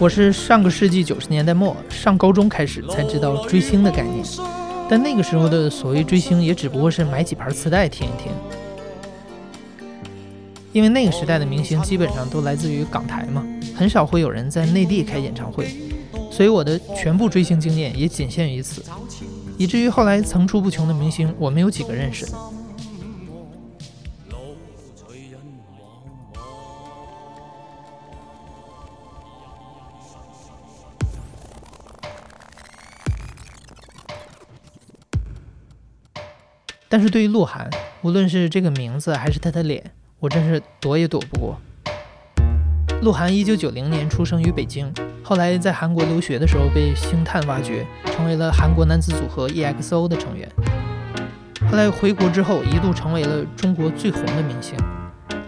我是上个世纪九十年代末上高中开始才知道追星的概念，但那个时候的所谓追星也只不过是买几盘磁带听一听。因为那个时代的明星基本上都来自于港台嘛，很少会有人在内地开演唱会，所以我的全部追星经验也仅限于此，以至于后来层出不穷的明星，我没有几个认识。但是对于鹿晗，无论是这个名字还是他的脸。我真是躲也躲不过。鹿晗一九九零年出生于北京，后来在韩国留学的时候被星探挖掘，成为了韩国男子组合 EXO 的成员。后来回国之后，一度成为了中国最红的明星。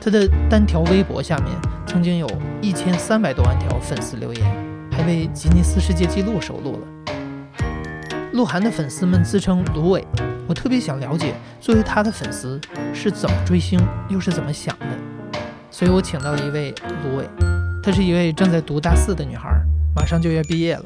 他的单条微博下面曾经有一千三百多万条粉丝留言，还被吉尼斯世界纪录收录了。鹿晗的粉丝们自称“芦苇”。我特别想了解，作为他的粉丝是怎么追星，又是怎么想的，所以我请到了一位芦苇，她是一位正在读大四的女孩，马上就要毕业了。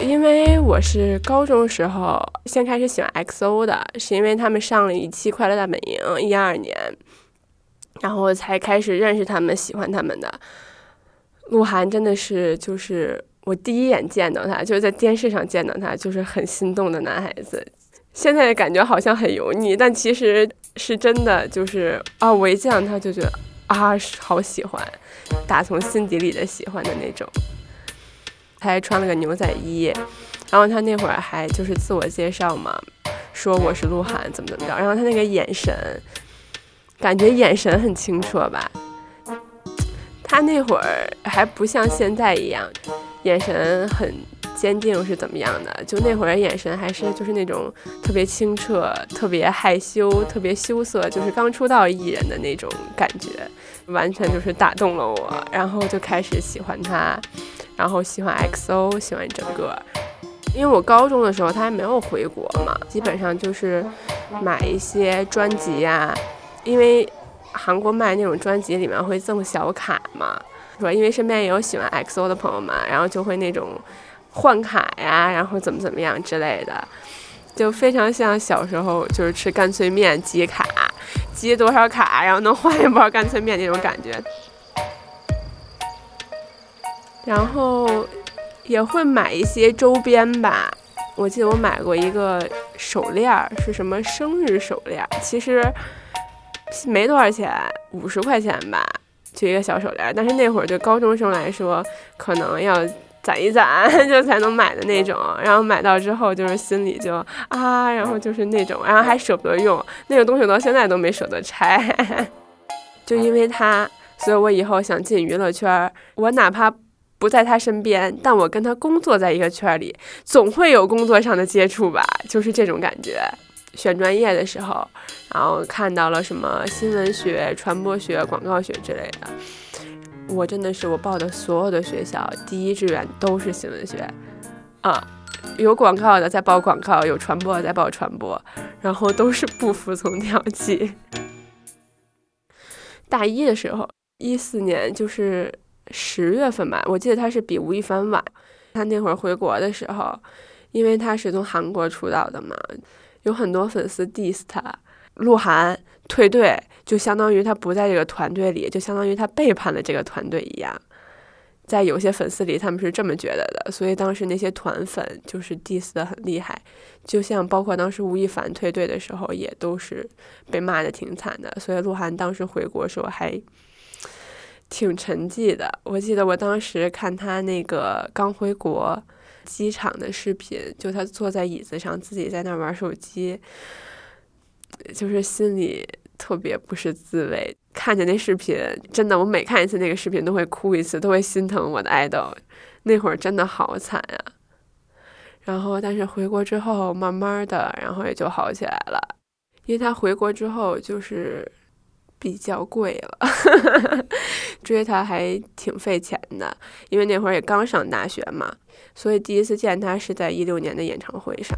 因为我是高中时候先开始喜欢 XO 的，是因为他们上了一期《快乐大本营》一二年，然后才开始认识他们，喜欢他们的。鹿晗真的是就是。我第一眼见到他，就是在电视上见到他，就是很心动的男孩子。现在感觉好像很油腻，但其实是真的，就是啊，我一见到他就觉得啊，好喜欢，打从心底里的喜欢的那种。他还穿了个牛仔衣，然后他那会儿还就是自我介绍嘛，说我是鹿晗，怎么怎么着。然后他那个眼神，感觉眼神很清澈吧。他那会儿还不像现在一样。眼神很坚定是怎么样的？就那会儿眼神还是就是那种特别清澈、特别害羞、特别羞涩，就是刚出道艺人的那种感觉，完全就是打动了我，然后就开始喜欢他，然后喜欢 XO，喜欢整个。因为我高中的时候他还没有回国嘛，基本上就是买一些专辑呀，因为韩国卖那种专辑里面会赠小卡嘛。说，因为身边也有喜欢 XO 的朋友们，然后就会那种换卡呀，然后怎么怎么样之类的，就非常像小时候就是吃干脆面集卡，集多少卡，然后能换一包干脆面那种感觉。然后也会买一些周边吧，我记得我买过一个手链，是什么生日手链，其实没多少钱，五十块钱吧。就一个小手链，但是那会儿对高中生来说，可能要攒一攒 就才能买的那种。然后买到之后，就是心里就啊，然后就是那种，然后还舍不得用那个东西，到现在都没舍得拆。就因为他，所以我以后想进娱乐圈，我哪怕不在他身边，但我跟他工作在一个圈里，总会有工作上的接触吧，就是这种感觉。选专业的时候，然后看到了什么新闻学、传播学、广告学之类的，我真的是我报的所有的学校第一志愿都是新闻学，啊，有广告的在报广告，有传播的在报传播，然后都是不服从调剂。大一的时候，一四年就是十月份吧，我记得他是比吴亦凡晚，他那会儿回国的时候，因为他是从韩国出道的嘛。有很多粉丝 diss 他，鹿晗退队就相当于他不在这个团队里，就相当于他背叛了这个团队一样。在有些粉丝里，他们是这么觉得的，所以当时那些团粉就是 diss 的很厉害。就像包括当时吴亦凡退队的时候，也都是被骂的挺惨的。所以鹿晗当时回国时候还挺沉寂的。我记得我当时看他那个刚回国。机场的视频，就他坐在椅子上，自己在那玩手机，就是心里特别不是滋味。看见那视频，真的，我每看一次那个视频都会哭一次，都会心疼我的爱豆。那会儿真的好惨呀。然后，但是回国之后，慢慢的，然后也就好起来了。因为他回国之后就是。比较贵了，追他还挺费钱的，因为那会儿也刚上大学嘛，所以第一次见他是在一六年的演唱会上。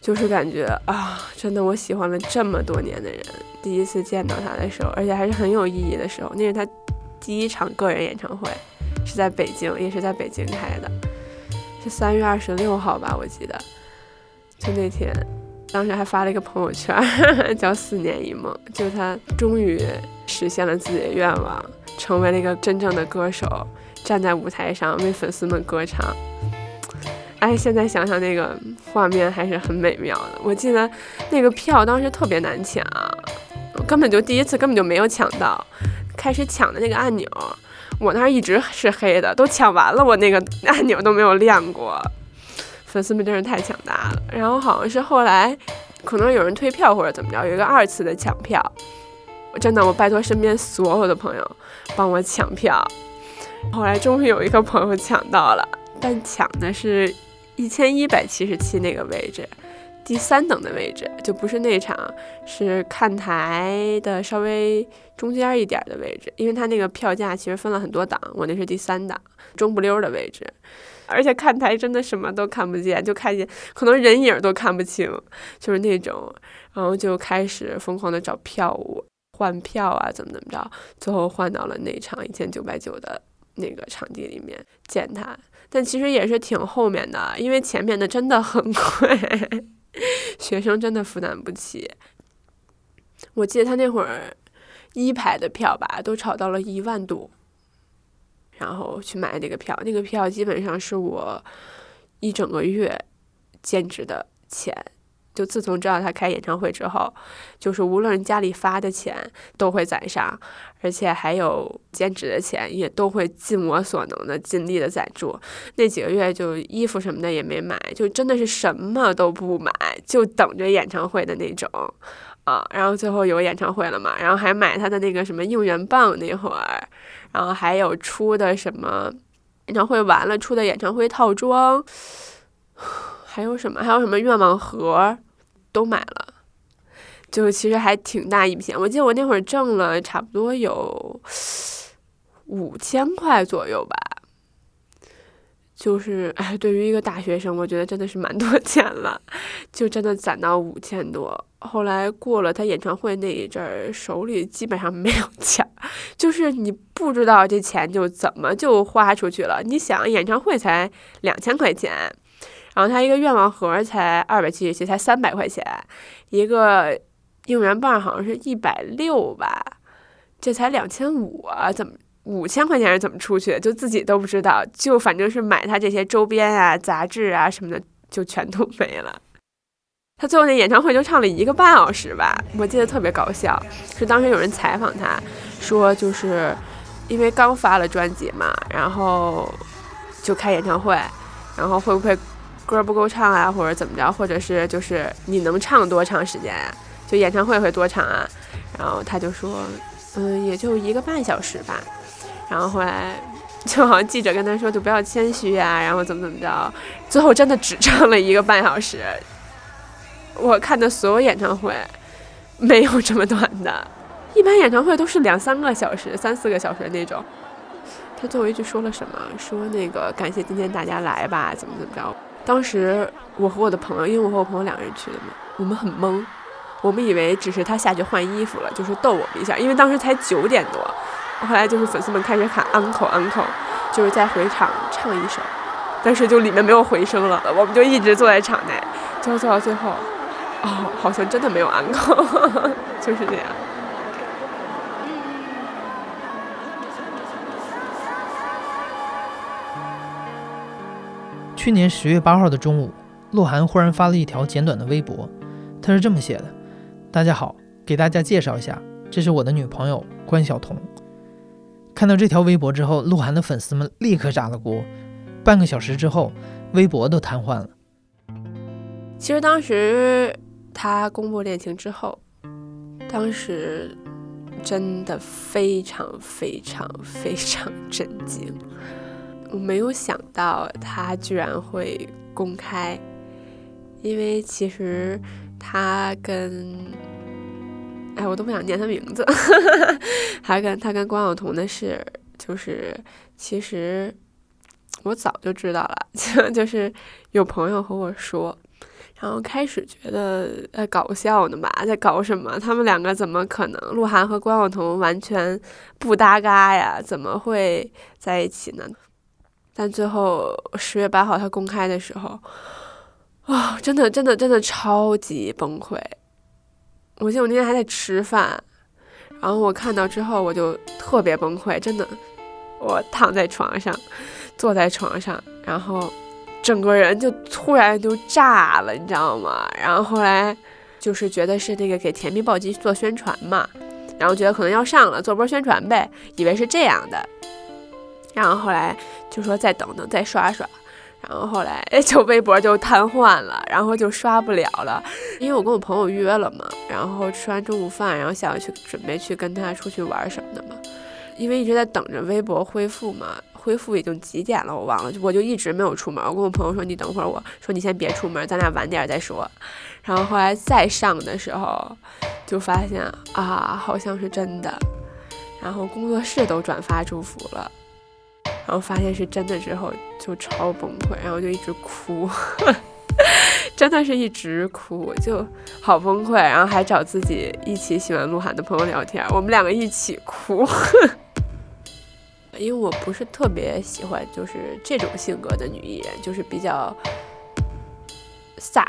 就是感觉啊，真的我喜欢了这么多年的人，第一次见到他的时候，而且还是很有意义的时候，那是他第一场个人演唱会，是在北京，也是在北京开的，是三月二十六号吧，我记得，就那天，当时还发了一个朋友圈，叫“四年一梦”，就是他终于实现了自己的愿望，成为了一个真正的歌手，站在舞台上为粉丝们歌唱。哎，现在想想那个画面还是很美妙的。我记得那个票当时特别难抢，根本就第一次根本就没有抢到。开始抢的那个按钮，我那儿一直是黑的，都抢完了，我那个按钮都没有亮过。粉丝们真是太强大了。然后好像是后来可能有人退票或者怎么着，有一个二次的抢票。我真的，我拜托身边所有的朋友帮我抢票。后来终于有一个朋友抢到了，但抢的是。一千一百七十七那个位置，第三等的位置就不是内场，是看台的稍微中间一点的位置，因为它那个票价其实分了很多档，我那是第三档，中不溜的位置，而且看台真的什么都看不见，就看见可能人影都看不清，就是那种，然后就开始疯狂的找票务换票啊，怎么怎么着，最后换到了内场一千九百九的那个场地里面见他。但其实也是挺后面的，因为前面的真的很 贵，学生真的负担不起。我记得他那会儿一排的票吧，都炒到了一万多，然后去买那个票，那个票基本上是我一整个月兼职的钱。就自从知道他开演唱会之后，就是无论家里发的钱都会攒上，而且还有兼职的钱也都会尽我所能的尽力的攒住。那几个月就衣服什么的也没买，就真的是什么都不买，就等着演唱会的那种啊。然后最后有演唱会了嘛，然后还买他的那个什么应援棒那会儿，然后还有出的什么演唱会完了出的演唱会套装。还有什么？还有什么愿望盒，都买了，就其实还挺大一笔钱。我记得我那会儿挣了差不多有五千块左右吧，就是哎，对于一个大学生，我觉得真的是蛮多钱了，就真的攒到五千多。后来过了他演唱会那一阵儿，手里基本上没有钱，就是你不知道这钱就怎么就花出去了。你想，演唱会才两千块钱。然后他一个愿望盒才二百七十七，才三百块钱，一个应援棒好像是一百六吧，这才两千五啊，怎么五千块钱是怎么出去的？就自己都不知道，就反正是买他这些周边啊、杂志啊什么的，就全都没了。他最后那演唱会就唱了一个半小时吧，我记得特别搞笑，是当时有人采访他，说就是因为刚发了专辑嘛，然后就开演唱会，然后会不会？歌不够唱啊，或者怎么着，或者是就是你能唱多长时间啊？就演唱会会多长啊？然后他就说，嗯，也就一个半小时吧。然后后来就好像记者跟他说，就不要谦虚啊，然后怎么怎么着。最后真的只唱了一个半小时。我看的所有演唱会没有这么短的，一般演唱会都是两三个小时、三四个小时那种。他最后一句说了什么？说那个感谢今天大家来吧，怎么怎么着。当时我和我的朋友，因为我和我朋友两个人去的嘛，我们很懵，我们以为只是他下去换衣服了，就是逗我们一下，因为当时才九点多。后来就是粉丝们开始喊 uncle uncle，就是在回场唱一首，但是就里面没有回声了，我们就一直坐在场内，最后坐到最后，哦，好像真的没有 uncle，就是这样。去年十月八号的中午，鹿晗忽然发了一条简短的微博，他是这么写的：“大家好，给大家介绍一下，这是我的女朋友关晓彤。”看到这条微博之后，鹿晗的粉丝们立刻炸了锅。半个小时之后，微博都瘫痪了。其实当时他公布恋情之后，当时真的非常非常非常震惊。我没有想到他居然会公开，因为其实他跟，哎，我都不想念他名字，还跟他跟关晓彤的事，就是其实我早就知道了，就就是有朋友和我说，然后开始觉得呃搞笑呢吧，在搞什么？他们两个怎么可能？鹿晗和关晓彤完全不搭嘎呀，怎么会在一起呢？但最后十月八号他公开的时候，啊，真的真的真的超级崩溃。我记得我那天还在吃饭，然后我看到之后我就特别崩溃，真的，我躺在床上，坐在床上，然后整个人就突然就炸了，你知道吗？然后后来就是觉得是那个给甜蜜暴击做宣传嘛，然后觉得可能要上了，做波宣传呗，以为是这样的，然后后来就说再等等，再刷刷。然后后来就微博就瘫痪了，然后就刷不了了，因为我跟我朋友约了嘛，然后吃完中午饭，然后下午去准备去跟他出去玩什么的嘛，因为一直在等着微博恢复嘛，恢复已经几点了我忘了，我就一直没有出门。我跟我朋友说你等会儿，我说你先别出门，咱俩晚点再说。然后后来再上的时候，就发现啊好像是真的，然后工作室都转发祝福了。然后发现是真的之后就超崩溃，然后就一直哭，真的是一直哭，就好崩溃。然后还找自己一起喜欢鹿晗的朋友聊天，我们两个一起哭。因为我不是特别喜欢就是这种性格的女艺人，就是比较飒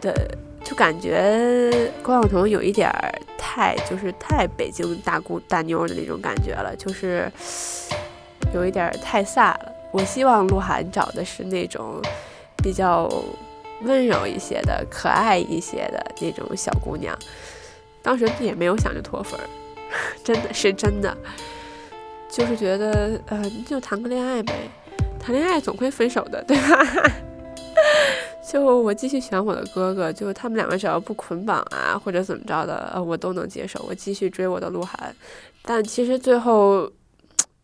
的，就感觉关晓彤有一点太就是太北京大姑大妞的那种感觉了，就是。有一点太飒了。我希望鹿晗找的是那种比较温柔一些的、可爱一些的那种小姑娘。当时也没有想着脱粉，真的是真的，就是觉得，呃，就谈个恋爱呗，谈恋爱总会分手的，对吧？就我继续选我的哥哥，就他们两个只要不捆绑啊，或者怎么着的，呃，我都能接受。我继续追我的鹿晗，但其实最后。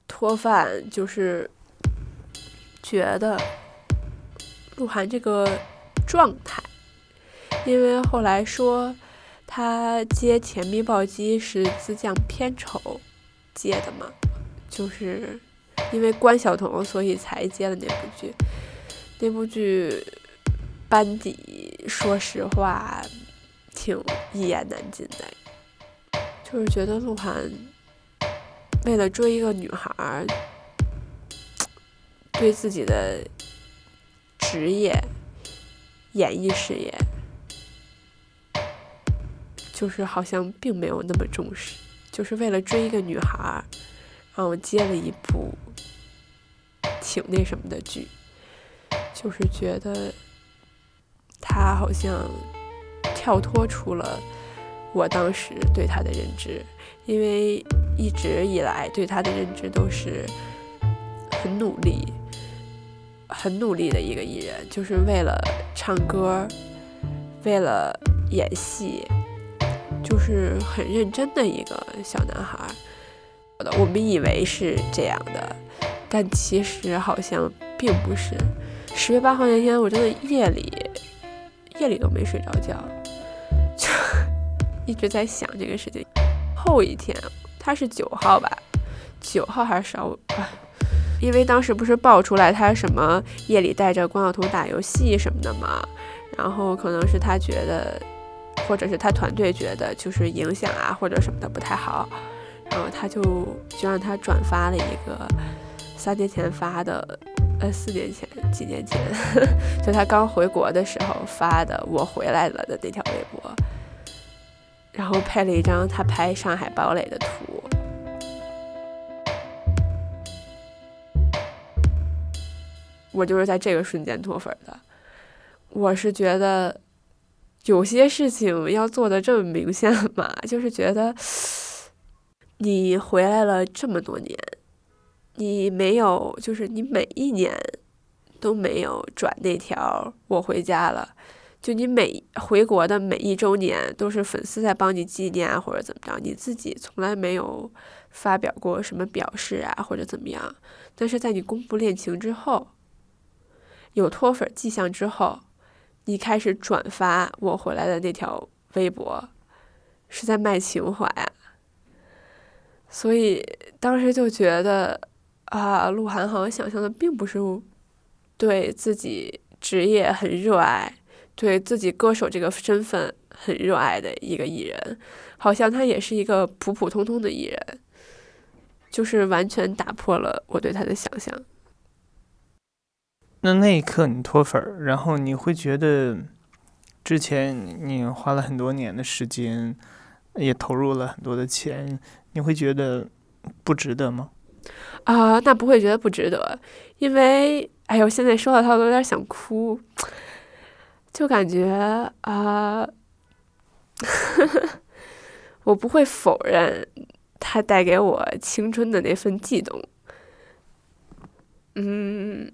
脱饭就是觉得鹿晗这个状态，因为后来说他接《甜蜜暴击》是自降片酬接的嘛，就是因为关晓彤，所以才接了那部剧。那部剧班底，说实话挺一言难尽的，就是觉得鹿晗。为了追一个女孩儿，对自己的职业、演艺事业，就是好像并没有那么重视，就是为了追一个女孩儿，然后接了一部挺那什么的剧，就是觉得他好像跳脱出了我当时对他的认知。因为一直以来对他的认知都是很努力、很努力的一个艺人，就是为了唱歌，为了演戏，就是很认真的一个小男孩。我们以为是这样的，但其实好像并不是。十月八号那天，我真的夜里夜里都没睡着觉，一直在想这个事情。后一天，他是九号吧？九号还是十号？因为当时不是爆出来他什么夜里带着关晓彤打游戏什么的嘛，然后可能是他觉得，或者是他团队觉得就是影响啊或者什么的不太好，然后他就就让他转发了一个三年前发的，呃，四年前几年前，就他刚回国的时候发的“我回来了”的那条微博。然后配了一张他拍上海堡垒的图，我就是在这个瞬间脱粉的。我是觉得有些事情要做的这么明显嘛，就是觉得你回来了这么多年，你没有，就是你每一年都没有转那条我回家了。就你每回国的每一周年，都是粉丝在帮你纪念啊，或者怎么着，你自己从来没有发表过什么表示啊，或者怎么样。但是在你公布恋情之后，有脱粉迹象之后，你开始转发我回来的那条微博，是在卖情怀啊。所以当时就觉得啊，鹿晗好像想象的并不是对自己职业很热爱。对自己歌手这个身份很热爱的一个艺人，好像他也是一个普普通通的艺人，就是完全打破了我对他的想象。那那一刻你脱粉儿，然后你会觉得，之前你花了很多年的时间，也投入了很多的钱，你会觉得不值得吗？啊，那不会觉得不值得，因为哎呦，现在说到他都有点想哭，就感觉啊，我不会否认他带给我青春的那份悸动，嗯。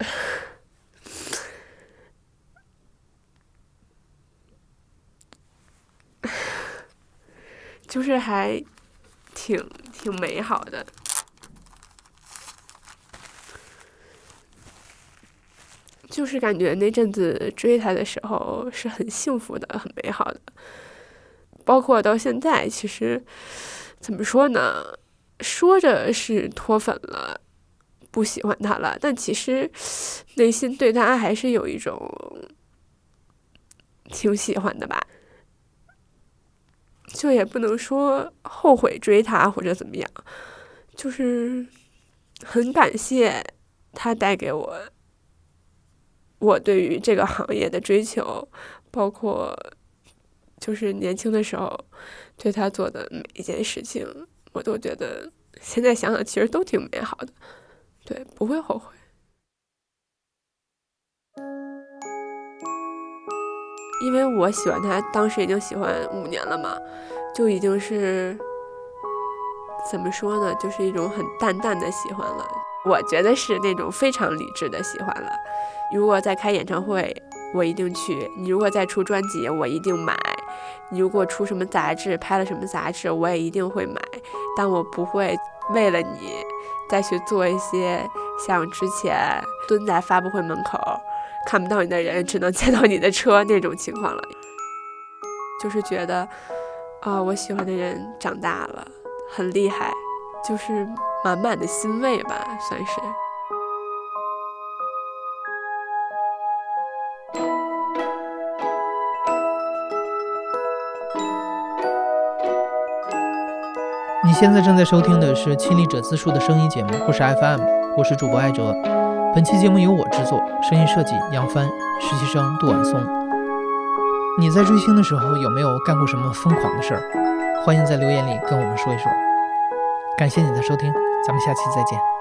就是还挺挺美好的，就是感觉那阵子追他的时候是很幸福的，很美好的。包括到现在，其实怎么说呢？说着是脱粉了。不喜欢他了，但其实内心对他还是有一种挺喜欢的吧，就也不能说后悔追他或者怎么样，就是很感谢他带给我我对于这个行业的追求，包括就是年轻的时候对他做的每一件事情，我都觉得现在想想其实都挺美好的。对，不会后悔，因为我喜欢他，当时已经喜欢五年了嘛，就已经是怎么说呢，就是一种很淡淡的喜欢了。我觉得是那种非常理智的喜欢了。如果再开演唱会，我一定去；你如果再出专辑，我一定买；你如果出什么杂志，拍了什么杂志，我也一定会买。但我不会为了你。再去做一些像之前蹲在发布会门口看不到你的人，只能见到你的车那种情况了。就是觉得，啊，我喜欢的人长大了，很厉害，就是满满的欣慰吧，算是。你现在正在收听的是亲历者自述的声音节目故事 FM，我是主播艾哲。本期节目由我制作，声音设计杨帆，实习生杜晚松。你在追星的时候有没有干过什么疯狂的事儿？欢迎在留言里跟我们说一说。感谢你的收听，咱们下期再见。